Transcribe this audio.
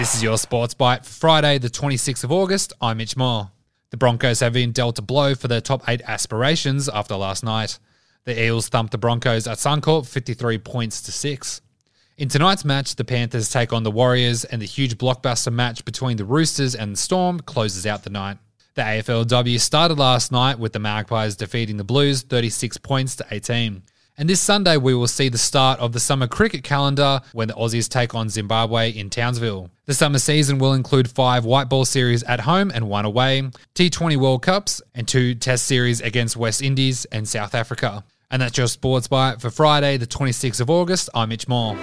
This is your Sports Byte for Friday, the 26th of August. I'm Mitch Moore. The Broncos have been dealt a blow for their top eight aspirations after last night. The Eels thumped the Broncos at Suncorp 53 points to 6. In tonight's match, the Panthers take on the Warriors, and the huge blockbuster match between the Roosters and the Storm closes out the night. The AFLW started last night with the Magpies defeating the Blues 36 points to 18. And this Sunday, we will see the start of the summer cricket calendar when the Aussies take on Zimbabwe in Townsville. The summer season will include five white ball series at home and one away, T20 World Cups, and two test series against West Indies and South Africa. And that's your sports byte for Friday, the 26th of August. I'm Mitch Moore.